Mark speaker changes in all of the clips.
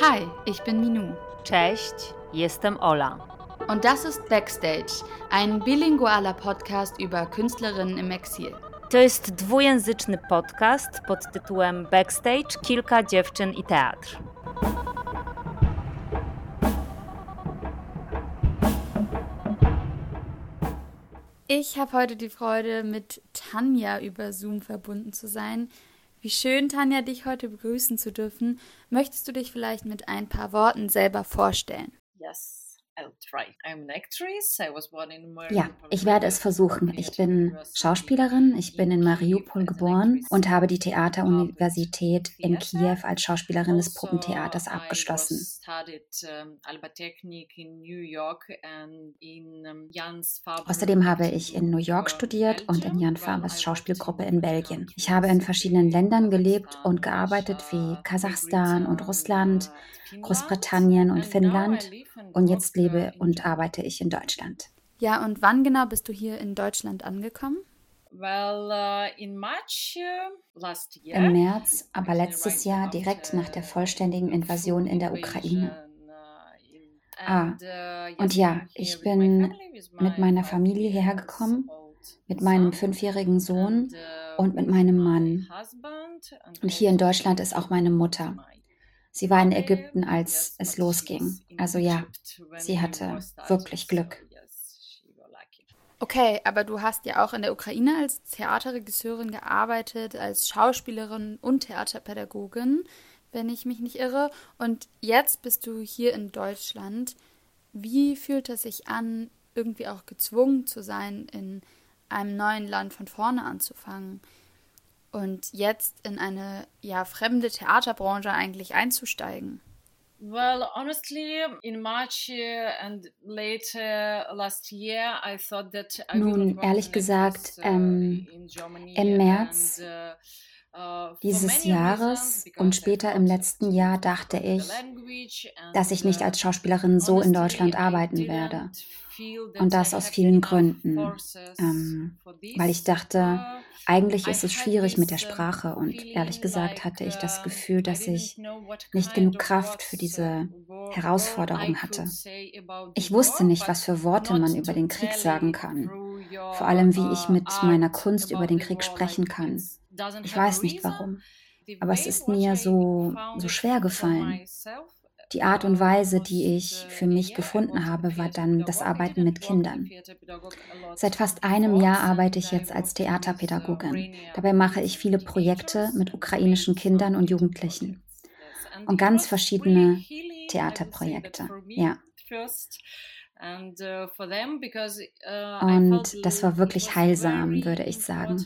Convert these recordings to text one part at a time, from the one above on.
Speaker 1: Hi, ich bin Minu.
Speaker 2: Cześć, jestem Ola.
Speaker 1: Und das ist Backstage, ein bilingualer Podcast über Künstlerinnen im Exil.
Speaker 2: To jest dwujęzyczny podcast pod tytułem Backstage Kilka dziewczyn i teatr.
Speaker 1: Ich habe heute die Freude, mit Tanja über Zoom verbunden zu sein. Wie schön, Tanja, dich heute begrüßen zu dürfen. Möchtest du dich vielleicht mit ein paar Worten selber vorstellen?
Speaker 3: Ja, ich werde es versuchen. Ich bin Schauspielerin, ich bin in Mariupol geboren und habe die Theateruniversität in Kiew als Schauspielerin des
Speaker 4: Also,
Speaker 3: Puppentheaters abgeschlossen. Außerdem habe ich in New York studiert und in Jan Fabers Schauspielgruppe in Belgien. Ich habe in verschiedenen Ländern gelebt und gearbeitet wie Kasachstan und Russland, Großbritannien und Finnland und jetzt lebe und arbeite ich in Deutschland.
Speaker 1: Ja, und wann genau bist du hier in Deutschland angekommen?
Speaker 4: uh,
Speaker 3: Im März, aber letztes Jahr direkt nach der vollständigen Invasion in der Ukraine. Ah, und ja, ich bin mit meiner Familie hergekommen, mit meinem fünfjährigen Sohn und mit meinem Mann. Und hier in Deutschland ist auch meine Mutter. Sie war in Ägypten, als es losging. Also ja, sie hatte wirklich Glück.
Speaker 1: Okay, aber du hast ja auch in der Ukraine als Theaterregisseurin gearbeitet, als Schauspielerin und Theaterpädagogin, wenn ich mich nicht irre. Und jetzt bist du hier in Deutschland. Wie fühlt es sich an, irgendwie auch gezwungen zu sein, in einem neuen Land von vorne anzufangen? Und jetzt in eine ja fremde Theaterbranche eigentlich einzusteigen?
Speaker 4: Well, honestly, in March and later last year, I thought that I
Speaker 3: Nun, ehrlich gesagt, ähm, im März
Speaker 4: uh,
Speaker 3: dieses Jahres und später im letzten Jahr dachte ich, dass ich nicht als Schauspielerin so in Deutschland arbeiten werde. Und das aus vielen Gründen. Ähm, weil ich dachte, eigentlich ist es schwierig mit der Sprache und ehrlich gesagt hatte ich das Gefühl, dass ich nicht genug Kraft für diese Herausforderung hatte. Ich wusste nicht, was für Worte man über den Krieg sagen kann. Vor allem, wie ich mit meiner Kunst über den Krieg sprechen kann. Ich weiß nicht warum. Aber es ist mir so, so schwer gefallen. Die Art und Weise, die ich für mich gefunden habe, war dann das Arbeiten mit Kindern. Seit fast einem Jahr arbeite ich jetzt als Theaterpädagogin. Dabei mache ich viele Projekte mit ukrainischen Kindern und Jugendlichen und ganz verschiedene Theaterprojekte. Ja. Und das war wirklich heilsam, würde ich sagen.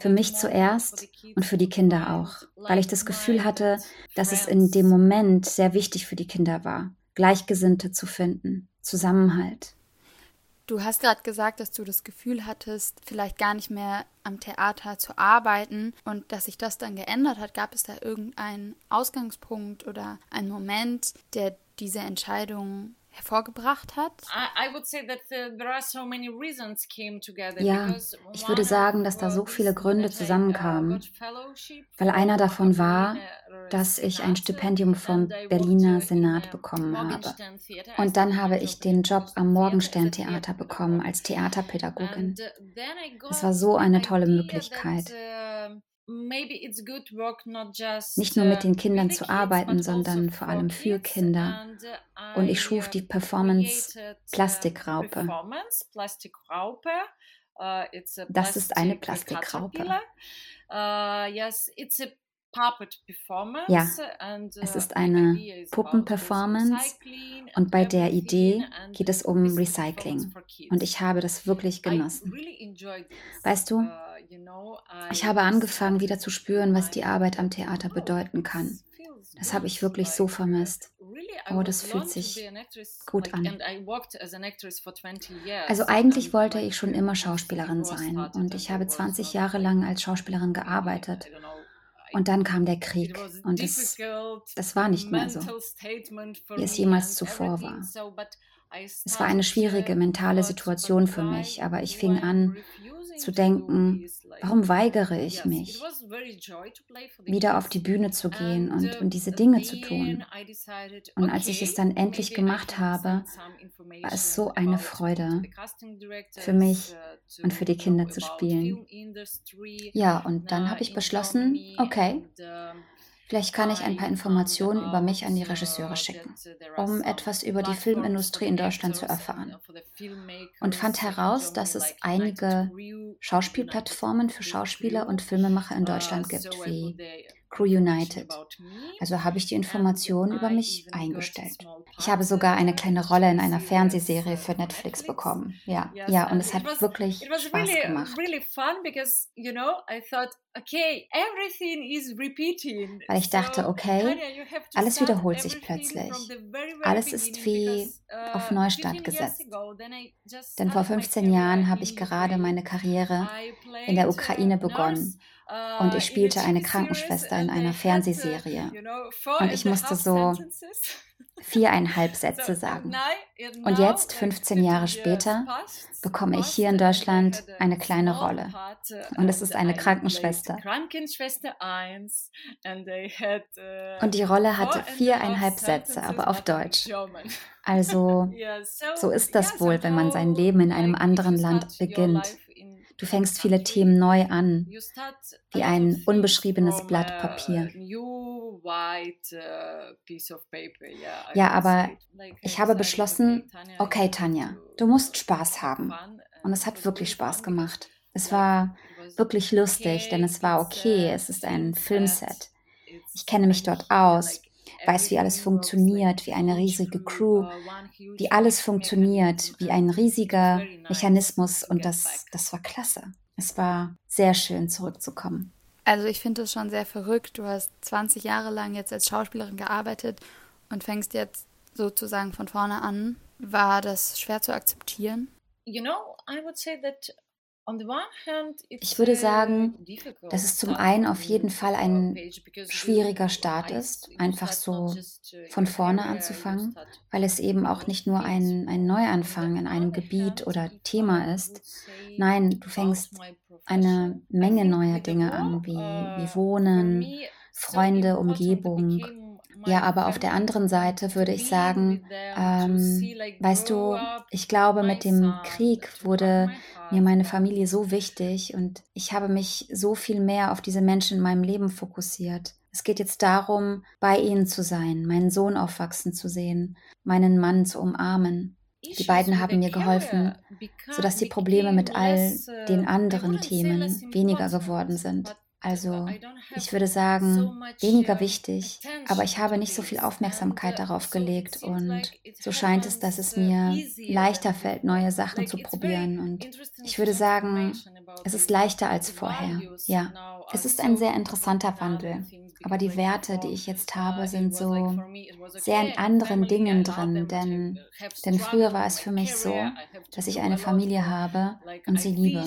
Speaker 3: Für mich zuerst und für die Kinder auch, weil ich das Gefühl hatte, dass es in dem Moment sehr wichtig für die Kinder war, Gleichgesinnte zu finden, Zusammenhalt.
Speaker 1: Du hast gerade gesagt, dass du das Gefühl hattest, vielleicht gar nicht mehr am Theater zu arbeiten und dass sich das dann geändert hat. Gab es da irgendeinen Ausgangspunkt oder einen Moment, der diese Entscheidung hervorgebracht hat?
Speaker 3: Ja, ich würde sagen, dass da so viele Gründe zusammenkamen, weil einer davon war, dass ich ein Stipendium vom Berliner Senat bekommen habe. Und dann habe ich den Job am Morgenstern Theater bekommen als Theaterpädagogin. Es war so eine tolle Möglichkeit. Nicht nur mit den Kindern zu arbeiten, sondern vor allem für Kinder. Und ich schuf die Performance Plastikraupe. Das ist eine Plastikraupe. Ja, es ist eine Puppenperformance und bei der Idee geht es um Recycling. Und ich habe das wirklich genossen. Weißt du, ich habe angefangen wieder zu spüren, was die Arbeit am Theater bedeuten kann. Das habe ich wirklich so vermisst. Oh, das fühlt sich gut an. Also eigentlich wollte ich schon immer Schauspielerin sein und ich habe 20 Jahre lang als Schauspielerin gearbeitet. Und dann kam der Krieg und es, das war nicht mehr so, wie es jemals zuvor war. Es war eine schwierige mentale Situation für mich, aber ich fing an zu denken, warum weigere ich mich, wieder auf die Bühne zu gehen und, und diese Dinge zu tun. Und als ich es dann endlich gemacht habe, war es so eine Freude für mich und für die Kinder zu spielen. Ja, und dann habe ich beschlossen, okay, Vielleicht kann ich ein paar Informationen über mich an die Regisseure schicken, um etwas über die Filmindustrie in Deutschland zu erfahren. Und fand heraus, dass es einige Schauspielplattformen für Schauspieler und Filmemacher in Deutschland gibt, wie Crew United. Also habe ich die Informationen über mich eingestellt. Ich habe sogar eine kleine Rolle in einer Fernsehserie für Netflix bekommen. Ja, ja, und es hat wirklich Spaß gemacht. Weil ich dachte, okay, alles wiederholt sich plötzlich. Alles ist wie auf uh, Neustart gesetzt. Denn vor 15 Jahren habe ich gerade meine Karriere in der Ukraine begonnen und ich spielte eine Krankenschwester in einer Fernsehserie. Und ich musste so viereinhalb Sätze sagen. Und jetzt, 15 Jahre später, bekomme ich hier in Deutschland eine kleine Rolle. Und es ist eine Krankenschwester. Und die Rolle hatte viereinhalb Sätze, aber auf Deutsch. Also, so ist das wohl, wenn man sein Leben in einem anderen Land beginnt. Du fängst viele Themen neu an, wie ein unbeschriebenes Blatt Papier. Ja, aber ich habe beschlossen, okay, Tanja, du musst Spaß haben. Und es hat wirklich Spaß gemacht. Es war wirklich lustig, denn es war okay, es ist ein Filmset. Ich kenne mich dort aus weiß, wie alles funktioniert, wie eine riesige Crew, wie alles funktioniert, wie ein riesiger Mechanismus und das, das war klasse. Es war sehr schön zurückzukommen.
Speaker 1: Also ich finde es schon sehr verrückt. Du hast 20 Jahre lang jetzt als Schauspielerin gearbeitet und fängst jetzt sozusagen von vorne an. War das schwer zu akzeptieren?
Speaker 4: You know, I would say that
Speaker 3: ich würde sagen, dass es zum einen auf jeden Fall ein schwieriger Start ist, einfach so von vorne anzufangen, weil es eben auch nicht nur ein, ein Neuanfang in einem Gebiet oder Thema ist. Nein, du fängst eine Menge neuer Dinge an, wie, wie Wohnen, Freunde, Umgebung, ja, aber auf der anderen Seite würde ich sagen, ähm, weißt du, ich glaube, mit dem Krieg wurde mir meine Familie so wichtig und ich habe mich so viel mehr auf diese Menschen in meinem Leben fokussiert. Es geht jetzt darum, bei ihnen zu sein, meinen Sohn aufwachsen zu sehen, meinen Mann zu umarmen. Die beiden haben mir geholfen, sodass die Probleme mit all den anderen Themen weniger geworden sind. Also ich würde sagen, weniger wichtig, aber ich habe nicht so viel Aufmerksamkeit darauf gelegt und so scheint es, dass es mir leichter fällt, neue Sachen zu probieren und ich würde sagen, es ist leichter als vorher. Ja, es ist ein sehr interessanter Wandel. Aber die Werte, die ich jetzt habe, sind so sehr in anderen Dingen drin, denn, denn früher war es für mich so, dass ich eine Familie habe und sie liebe.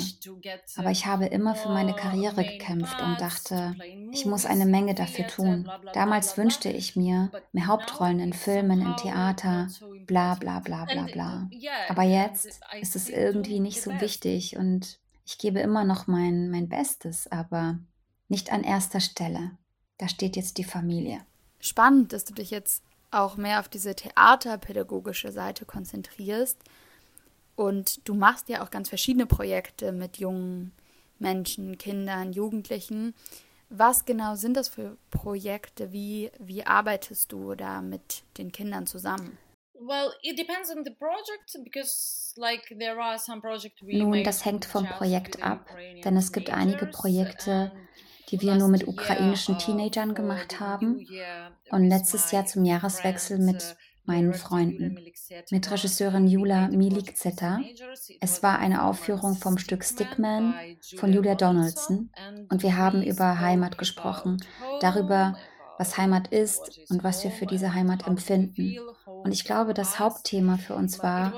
Speaker 3: Aber ich habe immer für meine Karriere gekämpft und dachte, ich muss eine Menge dafür tun. Damals wünschte ich mir mehr Hauptrollen in Filmen, in Theater, bla bla bla bla bla. Aber jetzt ist es irgendwie nicht so wichtig und ich gebe immer noch mein, mein Bestes, aber nicht an erster Stelle. Da steht jetzt die Familie.
Speaker 1: Spannend, dass du dich jetzt auch mehr auf diese theaterpädagogische Seite konzentrierst. Und du machst ja auch ganz verschiedene Projekte mit jungen Menschen, Kindern, Jugendlichen. Was genau sind das für Projekte? Wie, wie arbeitest du da mit den Kindern zusammen?
Speaker 3: Nun, das hängt vom Projekt ab, denn es gibt einige Projekte, die wir nur mit ukrainischen Teenagern gemacht haben und letztes Jahr zum Jahreswechsel mit meinen Freunden, mit Regisseurin Jula Milikzeta. Es war eine Aufführung vom Stück Stickman von Julia Donaldson und wir haben über Heimat gesprochen, darüber, was Heimat ist und was wir für diese Heimat empfinden. Und ich glaube, das Hauptthema für uns war,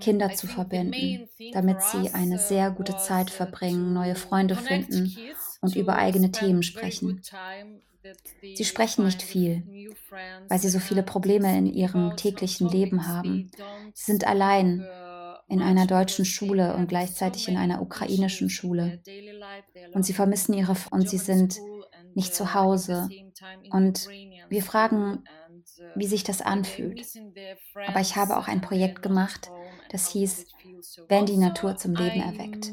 Speaker 3: Kinder zu verbinden, damit sie eine sehr gute Zeit verbringen, neue Freunde finden und über eigene Themen sprechen. Sie sprechen nicht viel, weil sie so viele Probleme in ihrem täglichen Leben haben. Sie sind allein in einer deutschen Schule und gleichzeitig in einer ukrainischen Schule. Und sie vermissen ihre und sie sind nicht zu Hause. Und wir fragen, wie sich das anfühlt. Aber ich habe auch ein Projekt gemacht, das hieß, wenn die Natur zum Leben erweckt.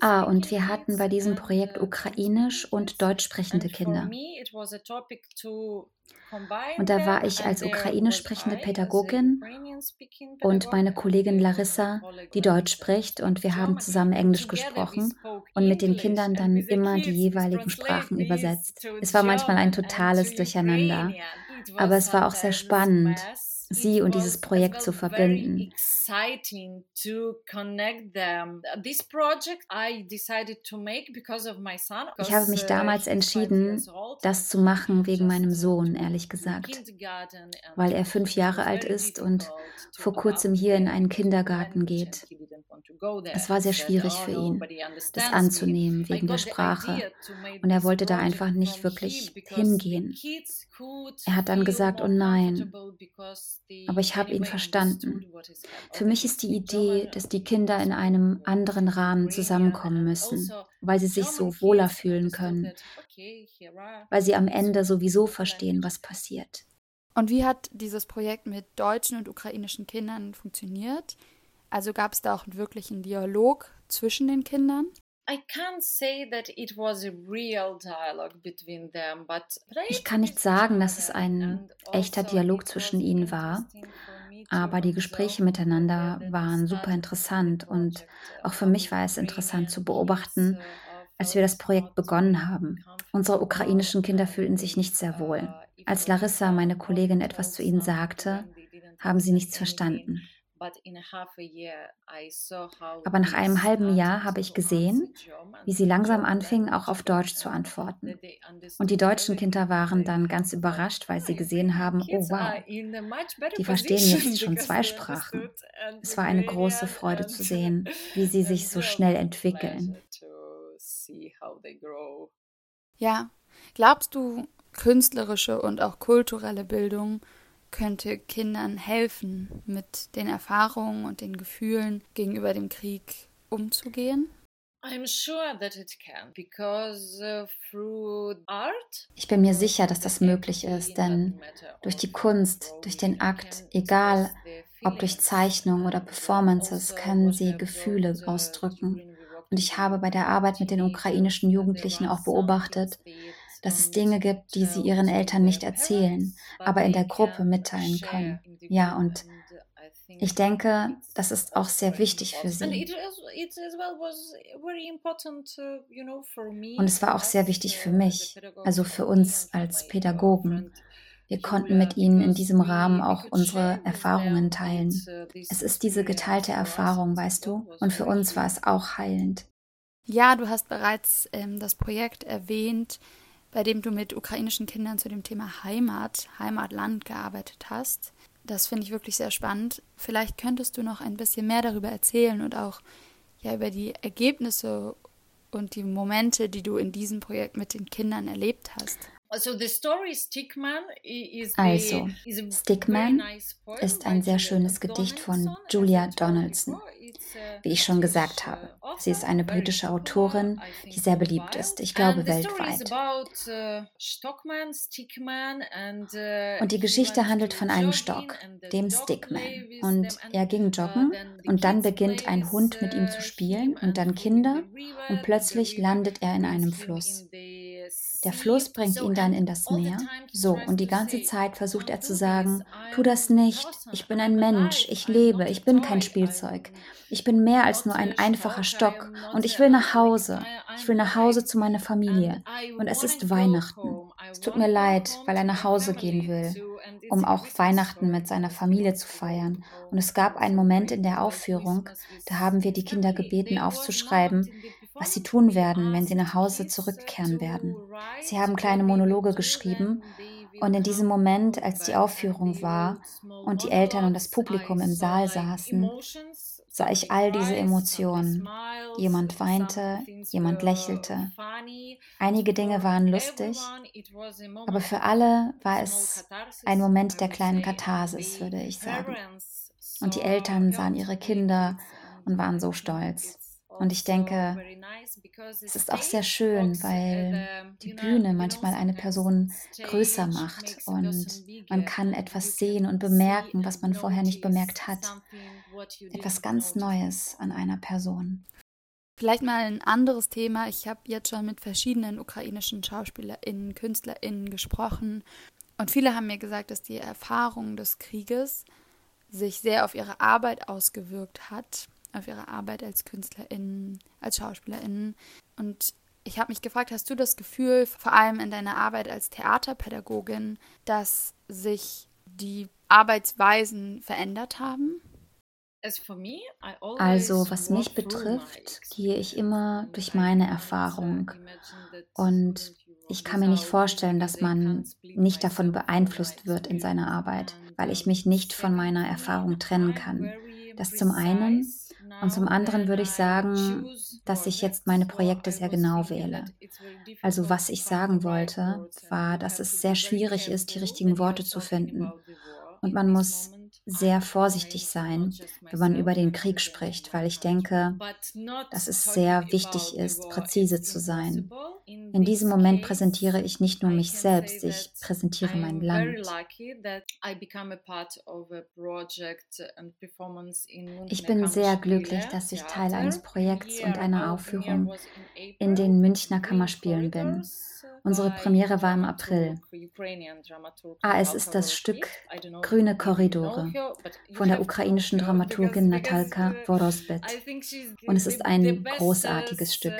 Speaker 3: Ah, und wir hatten bei diesem Projekt ukrainisch und deutsch sprechende Kinder. Und da war ich als ukrainisch sprechende Pädagogin und meine Kollegin Larissa, die Deutsch spricht, und wir haben zusammen Englisch gesprochen und mit den Kindern dann immer die jeweiligen Sprachen übersetzt. Es war manchmal ein totales Durcheinander, aber es war auch sehr spannend sie und dieses Projekt zu verbinden. Ich habe mich uh, damals entschieden, das zu machen wegen meinem Sohn, ehrlich gesagt, weil er fünf Jahre alt ist und vor kurzem hier in einen Kindergarten geht. Es war sehr schwierig für oh, ihn, das anzunehmen wegen der Sprache. Und er wollte da einfach nicht wirklich hingehen. Er hat dann gesagt, oh nein, aber ich habe ihn verstanden. Für mich ist die Idee, dass die Kinder in einem anderen Rahmen zusammenkommen müssen, also weil sie sich so wohler fühlen können, weil sie am Ende sowieso verstehen, was passiert.
Speaker 1: Und wie hat dieses Projekt mit deutschen und ukrainischen Kindern funktioniert? Also gab es da auch einen wirklichen Dialog zwischen den Kindern?
Speaker 3: Ich kann nicht sagen, dass es ein echter also Dialog zwischen ihnen war, aber die Gespräche miteinander waren super interessant und auch für mich war es interessant zu beobachten, als wir das Projekt begonnen haben. Unsere ukrainischen Kinder fühlten sich nicht sehr wohl. Als Larissa, meine Kollegin, etwas zu ihnen sagte, haben sie nichts verstanden. Aber nach einem halben Jahr habe ich gesehen, wie sie langsam anfingen, auch auf Deutsch zu antworten. Und die deutschen Kinder waren dann ganz überrascht, weil sie gesehen haben, oh wow, die verstehen jetzt schon zwei Sprachen. Es war eine große Freude zu sehen, wie sie sich so schnell entwickeln.
Speaker 1: Ja, glaubst du, künstlerische und auch kulturelle Bildung könnte Kindern helfen, mit den Erfahrungen und den Gefühlen gegenüber dem Krieg umzugehen?
Speaker 3: Uh, ich bin mir sicher, dass das möglich ist, denn durch die Kunst, durch den Akt, egal ob durch Zeichnung oder Performances, können sie Gefühle ausdrücken. Und ich habe bei der Arbeit mit den ukrainischen Jugendlichen auch beobachtet, dass es Dinge gibt, die sie ihren Eltern nicht erzählen, aber in der Gruppe mitteilen können. Ja, und ich denke, das ist auch sehr wichtig für sie. Und es war auch sehr wichtig für mich, also für uns als Pädagogen. Wir konnten mit ihnen in diesem Rahmen auch unsere Erfahrungen teilen. Es ist diese geteilte Erfahrung, weißt du, und für uns war es auch heilend.
Speaker 1: Ja, du hast bereits ähm, das Projekt erwähnt, bei dem du mit ukrainischen Kindern zu dem Thema Heimat, Heimatland gearbeitet hast. Das finde ich wirklich sehr spannend. Vielleicht könntest du noch ein bisschen mehr darüber erzählen und auch ja über die Ergebnisse und die Momente, die du in diesem Projekt mit den Kindern erlebt hast.
Speaker 3: Also, Stickman ist ein sehr schönes Gedicht von Julia Donaldson. Wie ich schon gesagt habe, sie ist eine britische Autorin, die sehr beliebt ist, ich glaube weltweit. Und die Geschichte handelt von einem Stock, dem Stickman. Und er ging joggen und dann beginnt ein Hund mit ihm zu spielen und dann Kinder und plötzlich landet er in einem Fluss. Der Fluss bringt ihn dann in das Meer. So, und die ganze Zeit versucht er zu sagen, tu das nicht, ich bin ein Mensch, ich lebe, ich bin kein Spielzeug. Ich bin mehr als nur ein einfacher Stock und ich will nach Hause. Ich will nach Hause zu meiner Familie. Und es ist Weihnachten. Es tut mir leid, weil er nach Hause gehen will, um auch Weihnachten mit seiner Familie zu feiern. Und es gab einen Moment in der Aufführung, da haben wir die Kinder gebeten, aufzuschreiben, was sie tun werden, wenn sie nach Hause zurückkehren werden. Sie haben kleine Monologe geschrieben Und in diesem Moment, als die Aufführung war und die Eltern und das Publikum im Saal saßen, sah ich all diese Emotionen. Jemand weinte, jemand lächelte. Einige Dinge waren lustig, aber für alle war es ein Moment der kleinen Katharsis, würde ich sagen. Und die Eltern sahen ihre Kinder und waren so stolz. Und ich denke, es ist auch sehr schön, weil die Bühne manchmal eine Person größer macht und man kann etwas sehen und bemerken, was man vorher nicht bemerkt hat. Etwas ganz Neues an einer Person.
Speaker 1: Vielleicht mal ein anderes Thema. Ich habe jetzt schon mit verschiedenen ukrainischen SchauspielerInnen, KünstlerInnen gesprochen und viele haben mir gesagt, dass die Erfahrung des Krieges sich sehr auf ihre Arbeit ausgewirkt hat auf ihre Arbeit als KünstlerInnen, als SchauspielerInnen. Und ich habe mich gefragt, hast du das Gefühl, vor allem in deiner Arbeit als Theaterpädagogin, dass sich die Arbeitsweisen verändert haben?
Speaker 3: Also, was mich betrifft, gehe ich immer durch meine Erfahrung. Und ich kann mir nicht vorstellen, dass man nicht davon beeinflusst wird in seiner Arbeit, weil ich mich nicht von meiner Erfahrung trennen kann. Das zum einen. Und zum anderen würde ich sagen, dass ich jetzt meine Projekte sehr genau wähle. Also was ich sagen wollte, war, dass es sehr schwierig ist, die richtigen Worte zu finden. Und man muss sehr vorsichtig sein, wenn man über den Krieg spricht, weil ich denke, dass es sehr wichtig ist, präzise zu sein. In diesem Moment präsentiere ich nicht nur mich selbst, ich präsentiere mein Land. Ich bin sehr glücklich, dass ich Teil eines Projekts und einer Aufführung in den Münchner Kammerspielen bin. Unsere Premiere war im April. Ah, es ist das Stück Grüne Korridore von der ukrainischen Dramaturgin Natalka Vorosbet. Und es ist ein großartiges Stück.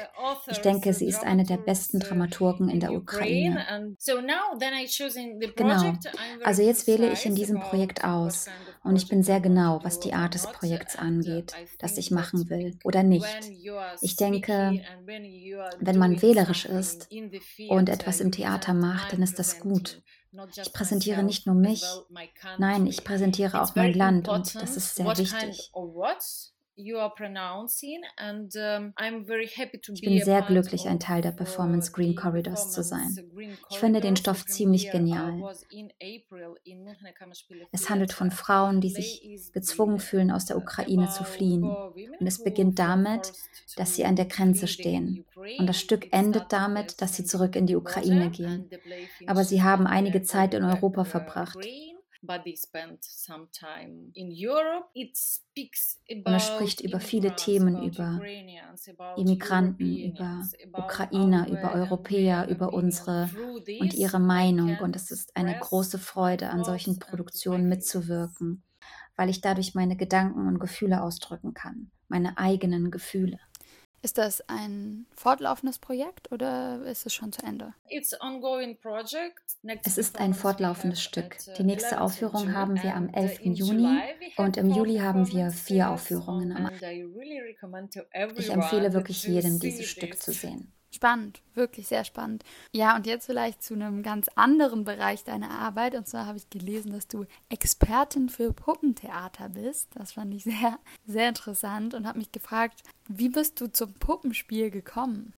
Speaker 3: Ich denke, sie ist eine der besten Dramaturgen in der Ukraine. Genau. Also jetzt wähle ich in diesem Projekt aus. Und ich bin sehr genau, was die Art des Projekts angeht, das ich machen will oder nicht. Ich denke, wenn man wählerisch ist und etwas im Theater macht, dann ist das gut. Ich präsentiere nicht nur mich, nein, ich präsentiere auch mein Land und das ist sehr wichtig. Ich bin sehr glücklich, ein Teil der Performance Green Corridors zu sein. Ich finde den Stoff ziemlich genial. Es handelt von Frauen, die sich gezwungen fühlen, aus der Ukraine zu fliehen. Und es beginnt damit, dass sie an der Grenze stehen. Und das Stück endet damit, dass sie zurück in die Ukraine gehen. Aber sie haben einige Zeit in Europa verbracht. Und er spricht über viele Themen, über Immigranten, über Ukrainer, über Europäer, über unsere und ihre Meinung. Und es ist eine große Freude, an solchen Produktionen mitzuwirken, weil ich dadurch meine Gedanken und Gefühle ausdrücken kann, meine eigenen Gefühle.
Speaker 1: Ist das ein fortlaufendes Projekt oder ist es schon zu Ende?
Speaker 3: Es ist ein fortlaufendes Stück. Die nächste Aufführung haben wir am 11. Juni und im Juli haben wir vier Aufführungen. Ich empfehle wirklich jedem, dieses Stück zu sehen.
Speaker 1: Spannend, wirklich sehr spannend. Ja, und jetzt vielleicht zu einem ganz anderen Bereich deiner Arbeit. Und zwar habe ich gelesen, dass du Expertin für Puppentheater bist. Das fand ich sehr, sehr interessant und habe mich gefragt, wie bist du zum Puppenspiel gekommen?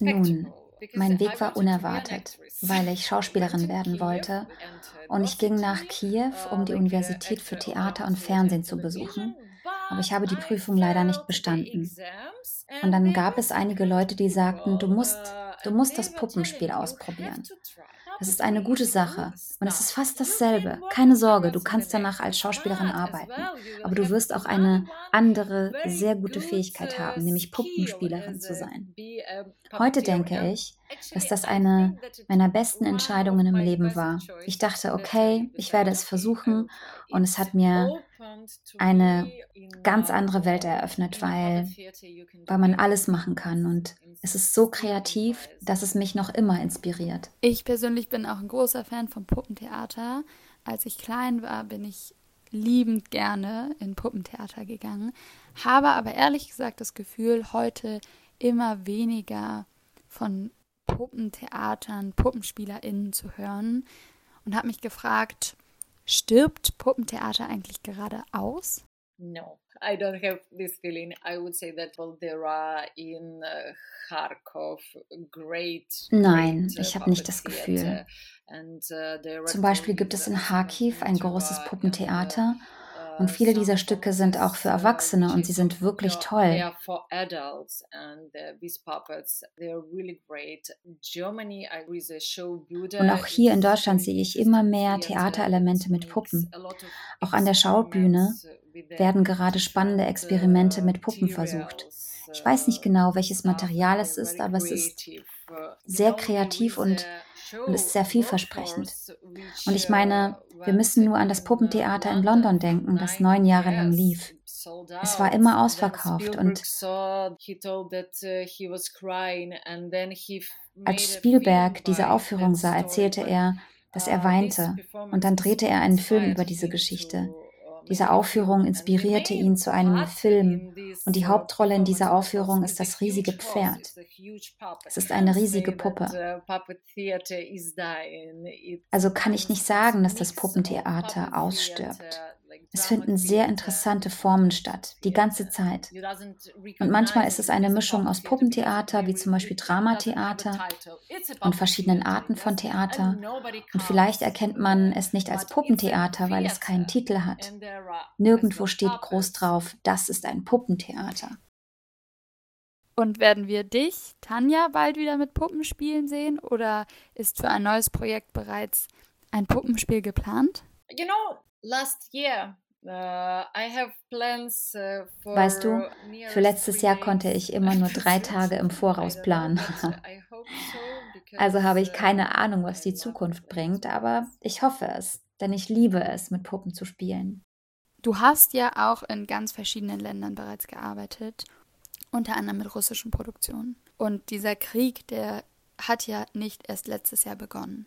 Speaker 3: Nun, mein Weg war unerwartet, weil ich Schauspielerin werden wollte und ich ging nach Kiew, um die Universität für Theater und Fernsehen zu besuchen, aber ich habe die Prüfung leider nicht bestanden. Und dann gab es einige Leute, die sagten, du musst, du musst das Puppenspiel ausprobieren. Das ist eine gute Sache. Und es ist fast dasselbe. Keine Sorge, du kannst danach als Schauspielerin arbeiten. Aber du wirst auch eine andere, sehr gute Fähigkeit haben, nämlich Puppenspielerin zu sein. Heute denke ich, dass das eine meiner besten Entscheidungen im Leben war. Ich dachte, okay, ich werde es versuchen. Und es hat mir eine ganz andere Welt eröffnet, weil, weil man alles machen kann und es ist so kreativ, dass es mich noch immer inspiriert.
Speaker 1: Ich persönlich bin auch ein großer Fan vom Puppentheater. Als ich klein war, bin ich liebend gerne in Puppentheater gegangen, habe aber ehrlich gesagt das Gefühl, heute immer weniger von Puppentheatern, PuppenspielerInnen zu hören und habe mich gefragt, stirbt Puppentheater eigentlich gerade aus?
Speaker 4: No, I don't have this feeling. I would say that well, there are in uh, Kharkov great.
Speaker 3: Nein, uh, ich habe nicht das Gefühl. And, uh, Zum Beispiel gibt es in Kharkiv ein großes Puppentheater und viele dieser Stücke sind auch für Erwachsene und sie sind wirklich toll. Und auch hier in Deutschland sehe ich immer mehr Theaterelemente mit Puppen. Auch an der Schaubühne werden gerade spannende Experimente mit Puppen versucht. Ich weiß nicht genau, welches Material es ist, aber es ist sehr kreativ und, und ist sehr vielversprechend. Und ich meine, wir müssen nur an das Puppentheater in London denken, das neun Jahre lang lief. Es war immer ausverkauft und als Spielberg diese Aufführung sah, erzählte er, dass er weinte und dann drehte er einen Film über diese Geschichte. Diese Aufführung inspirierte ihn zu einem Film und die Hauptrolle in dieser Aufführung ist das riesige Pferd. Es ist eine riesige Puppe. Also kann ich nicht sagen, dass das Puppentheater ausstirbt. Es finden sehr interessante Formen statt, die ganze Zeit. Und manchmal ist es eine Mischung aus Puppentheater, wie zum Beispiel Dramatheater und verschiedenen Arten von Theater. Und vielleicht erkennt man es nicht als Puppentheater, weil es keinen Titel hat. Nirgendwo steht groß drauf, das ist ein Puppentheater.
Speaker 1: Und werden wir dich, Tanja, bald wieder mit Puppenspielen sehen oder ist für ein neues Projekt bereits ein Puppenspiel geplant?
Speaker 4: You know, last year Uh, uh,
Speaker 3: weißt du, für letztes Jahr konnte ich immer nur drei Tage im Voraus planen. also habe ich uh, keine Ahnung, was die Zukunft bringt, aber ich hoffe es, denn ich liebe es, mit Puppen zu spielen.
Speaker 1: Du hast ja auch in ganz verschiedenen Ländern bereits gearbeitet, unter anderem mit russischen Produktionen. Und dieser Krieg, der hat ja nicht erst letztes Jahr begonnen,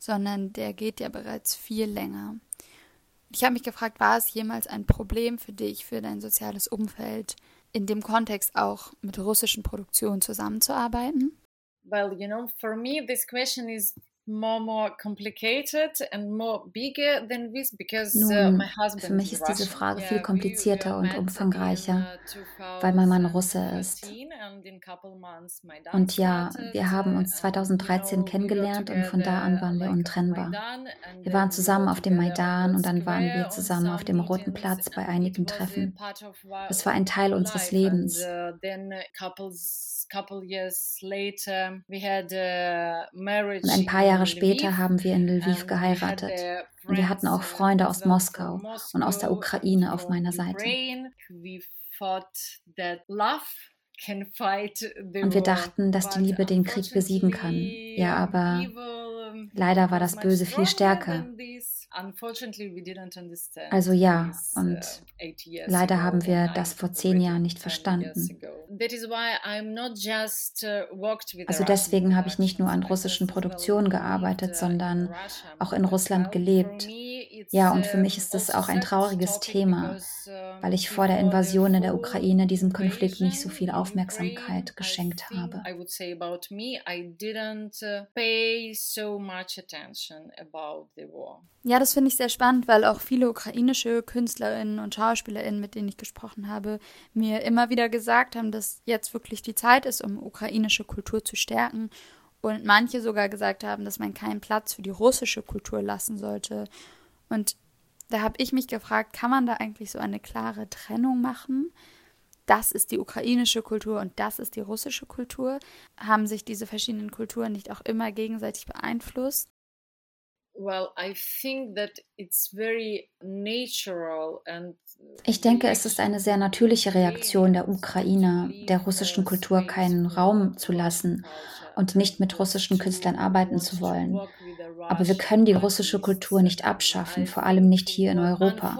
Speaker 1: sondern der geht ja bereits viel länger. Ich habe mich gefragt, war es jemals ein Problem für dich, für dein soziales Umfeld, in dem Kontext auch mit russischen Produktionen zusammenzuarbeiten?
Speaker 4: Well, you know, for me, this question is more more complicated and more bigger than this because
Speaker 3: uh, Nun, für mich ist diese Frage viel komplizierter und umfangreicher, uh, weil mein Mann Russe ist. Und ja, wir haben uns 2013 uh, kennengelernt und von da an waren wir untrennbar. Wir waren zusammen auf dem Maidan und dann waren wir zusammen auf dem Roten Platz bei einigen Treffen. Es war ein Teil unseres Lebens. Und ein paar Jahre später haben wir in Lviv geheiratet. Und wir hatten auch Freunde aus Moskau und aus der Ukraine auf meiner Seite. Und wir dachten, dass die Liebe den Krieg besiegen kann. Ja, aber leider war das Böse viel stärker. Also ja, und leider haben wir das vor zehn Jahren nicht verstanden. Uh, also deswegen habe ich nicht nur an russischen Produktionen gearbeitet, uh, sondern auch in Russland gelebt. Ja, und für mich ist das auch ein trauriges Thema, weil ich vor der Invasion in der Ukraine diesem Konflikt nicht so viel Aufmerksamkeit geschenkt habe.
Speaker 1: Ja, das finde ich sehr spannend, weil auch viele ukrainische Künstlerinnen und Schauspielerinnen, mit denen ich gesprochen habe, mir immer wieder gesagt haben, dass jetzt wirklich die Zeit ist, um ukrainische Kultur zu stärken. Und manche sogar gesagt haben, dass man keinen Platz für die russische Kultur lassen sollte. Und da habe ich mich gefragt, kann man da eigentlich so eine klare Trennung machen? Das ist die ukrainische Kultur und das ist die russische Kultur. Haben sich diese verschiedenen Kulturen nicht auch immer gegenseitig beeinflusst?
Speaker 3: Ich denke, es ist eine sehr natürliche Reaktion der Ukrainer, der russischen Kultur keinen Raum zu lassen und nicht mit russischen Künstlern arbeiten zu wollen. Aber wir können die russische Kultur nicht abschaffen, vor allem nicht hier in Europa,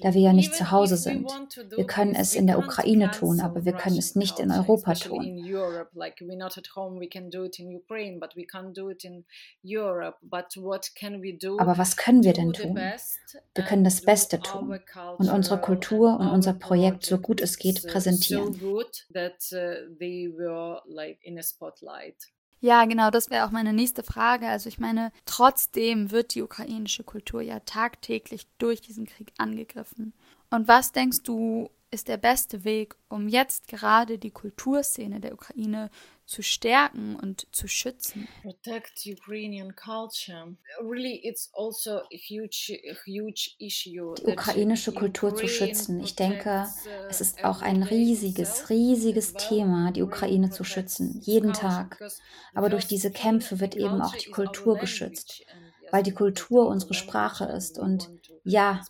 Speaker 3: da wir ja nicht zu Hause sind. Wir können es in der Ukraine tun, aber wir können es nicht in Europa tun. Aber was können wir denn tun? Wir können das Beste tun und unsere Kultur und unser Projekt so gut es geht präsentieren.
Speaker 1: Ja, genau, das wäre auch meine nächste Frage. Also ich meine, trotzdem wird die ukrainische Kultur ja tagtäglich durch diesen Krieg angegriffen. Und was denkst du, ist der beste Weg, um jetzt gerade die Kulturszene der Ukraine zu stärken und zu schützen.
Speaker 4: Protect Ukrainian culture. Really, it's also a huge, a huge issue.
Speaker 3: Die ukrainische Kultur zu schützen. Ich denke, es ist auch ein riesiges, riesiges Thema, die Ukraine zu schützen, jeden Tag. Aber durch diese Kämpfe wird eben auch die Kultur geschützt weil die Kultur unsere Sprache ist. Und ja,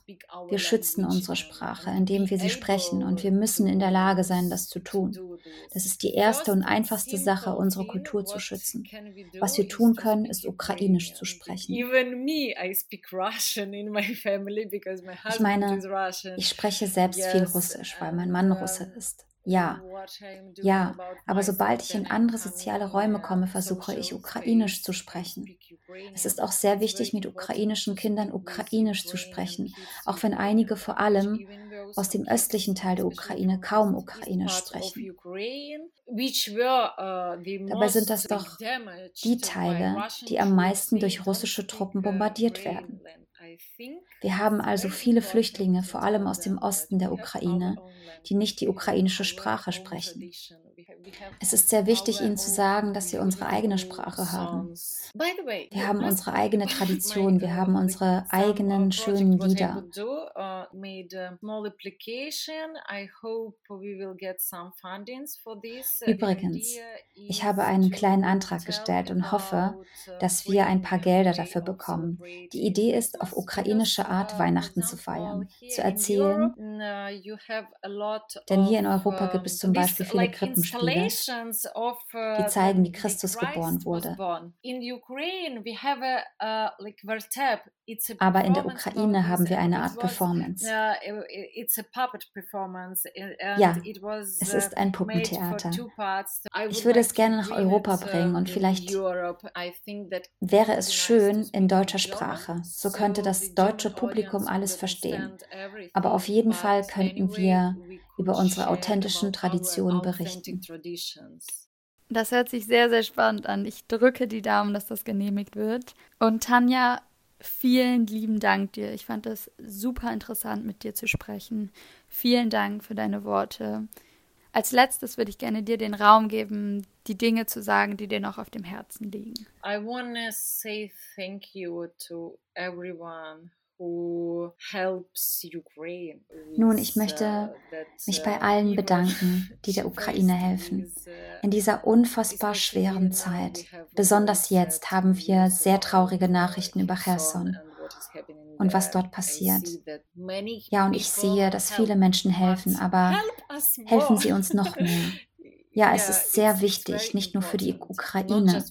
Speaker 3: wir schützen unsere Sprache, indem wir sie sprechen. Und wir müssen in der Lage sein, das zu tun. Das ist die erste und einfachste Sache, unsere Kultur zu schützen. Was wir tun können, ist ukrainisch zu sprechen. Ich meine, ich spreche selbst viel Russisch, weil mein Mann Russe ist. Ja, ja, aber sobald ich in andere soziale Räume komme, versuche ich ukrainisch zu sprechen. Es ist auch sehr wichtig, mit ukrainischen Kindern ukrainisch zu sprechen, auch wenn einige vor allem aus dem östlichen Teil der Ukraine kaum ukrainisch sprechen. Dabei sind das doch die Teile, die am meisten durch russische Truppen bombardiert werden. Wir haben also viele Flüchtlinge, vor allem aus dem Osten der Ukraine, die nicht die ukrainische Sprache sprechen. Es ist sehr wichtig, Ihnen zu sagen, dass wir unsere eigene Sprache haben. Wir haben unsere eigene Tradition, wir haben unsere eigenen schönen Lieder. Übrigens, ich habe einen kleinen Antrag gestellt und hoffe, dass wir ein paar Gelder dafür bekommen. Die Idee ist, auf ukrainische Art Weihnachten zu feiern, zu erzählen. Denn hier in Europa gibt es zum Beispiel viele Krippenspiele die zeigen, wie Christus geboren wurde. Aber in der Ukraine haben wir eine Art Performance. Ja, es ist ein Puppentheater. Ich würde es gerne nach Europa bringen und vielleicht wäre es schön in deutscher Sprache. So könnte das deutsche Publikum alles verstehen. Aber auf jeden Fall könnten wir über unsere authentischen Traditionen berichten.
Speaker 1: Das hört sich sehr, sehr spannend an. Ich drücke die Daumen, dass das genehmigt wird. Und Tanja, vielen lieben Dank dir. Ich fand es super interessant, mit dir zu sprechen. Vielen Dank für deine Worte. Als letztes würde ich gerne dir den Raum geben, die Dinge zu sagen, die dir noch auf dem Herzen liegen.
Speaker 4: I want to say thank you to everyone nun,
Speaker 3: ich möchte mich bei allen bedanken, die der Ukraine helfen. In dieser unfassbar schweren Zeit, besonders jetzt, haben wir sehr traurige Nachrichten über Cherson und was dort passiert. Ja, und ich sehe, dass viele Menschen helfen, aber helfen Sie uns noch mehr. Ja, es ist sehr wichtig, nicht nur für die Ukraine.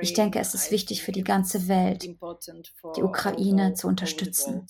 Speaker 3: Ich denke, es ist wichtig für die ganze Welt, die Ukraine zu unterstützen.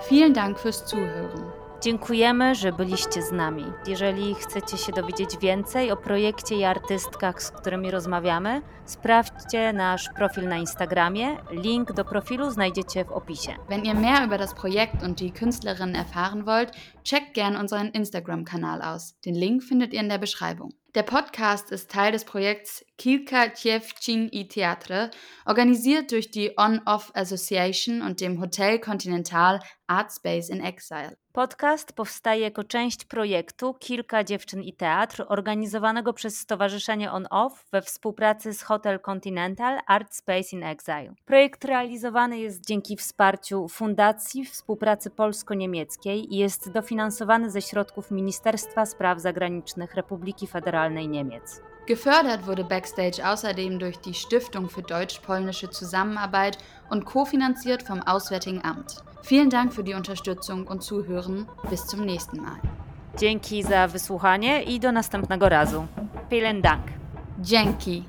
Speaker 1: Vielen Dank fürs Zuhören.
Speaker 2: Dziękujemy, że byliście z nami. Jeżeli chcecie się dowiedzieć więcej o projekcie i artystkach, z którymi rozmawiamy, sprawdźcie nasz Profil na Instagramie. Link do profilu znajdziecie w opisie.
Speaker 1: Wenn ihr mehr über das Projekt und die Künstlerinnen erfahren wollt, checkt gern unseren Instagram-Kanal aus. Den Link findet ihr in der Beschreibung. Der Podcast ist Teil des Projekts Kilka Dziewczyn i Theatre, organisiert durch die On-Off Association und dem Hotel Continental Art Space in Exile.
Speaker 2: Podcast powstaje jako część projektu Kilka dziewczyn i teatr, organizowanego przez Stowarzyszenie On Off we współpracy z Hotel Continental Art Space in Exile. Projekt realizowany jest dzięki wsparciu Fundacji Współpracy Polsko-Niemieckiej i jest dofinansowany ze środków Ministerstwa Spraw Zagranicznych Republiki Federalnej Niemiec.
Speaker 1: Gefördert wurde Backstage außerdem durch die Stiftung für deutsch-polnische Zusammenarbeit und kofinanziert vom Auswärtigen Amt. Vielen Dank für die Unterstützung und Zuhören. Bis zum nächsten Mal.
Speaker 2: Dzięki za wysłuchanie i do następnego razu. Vielen Dank.
Speaker 1: Dzięki.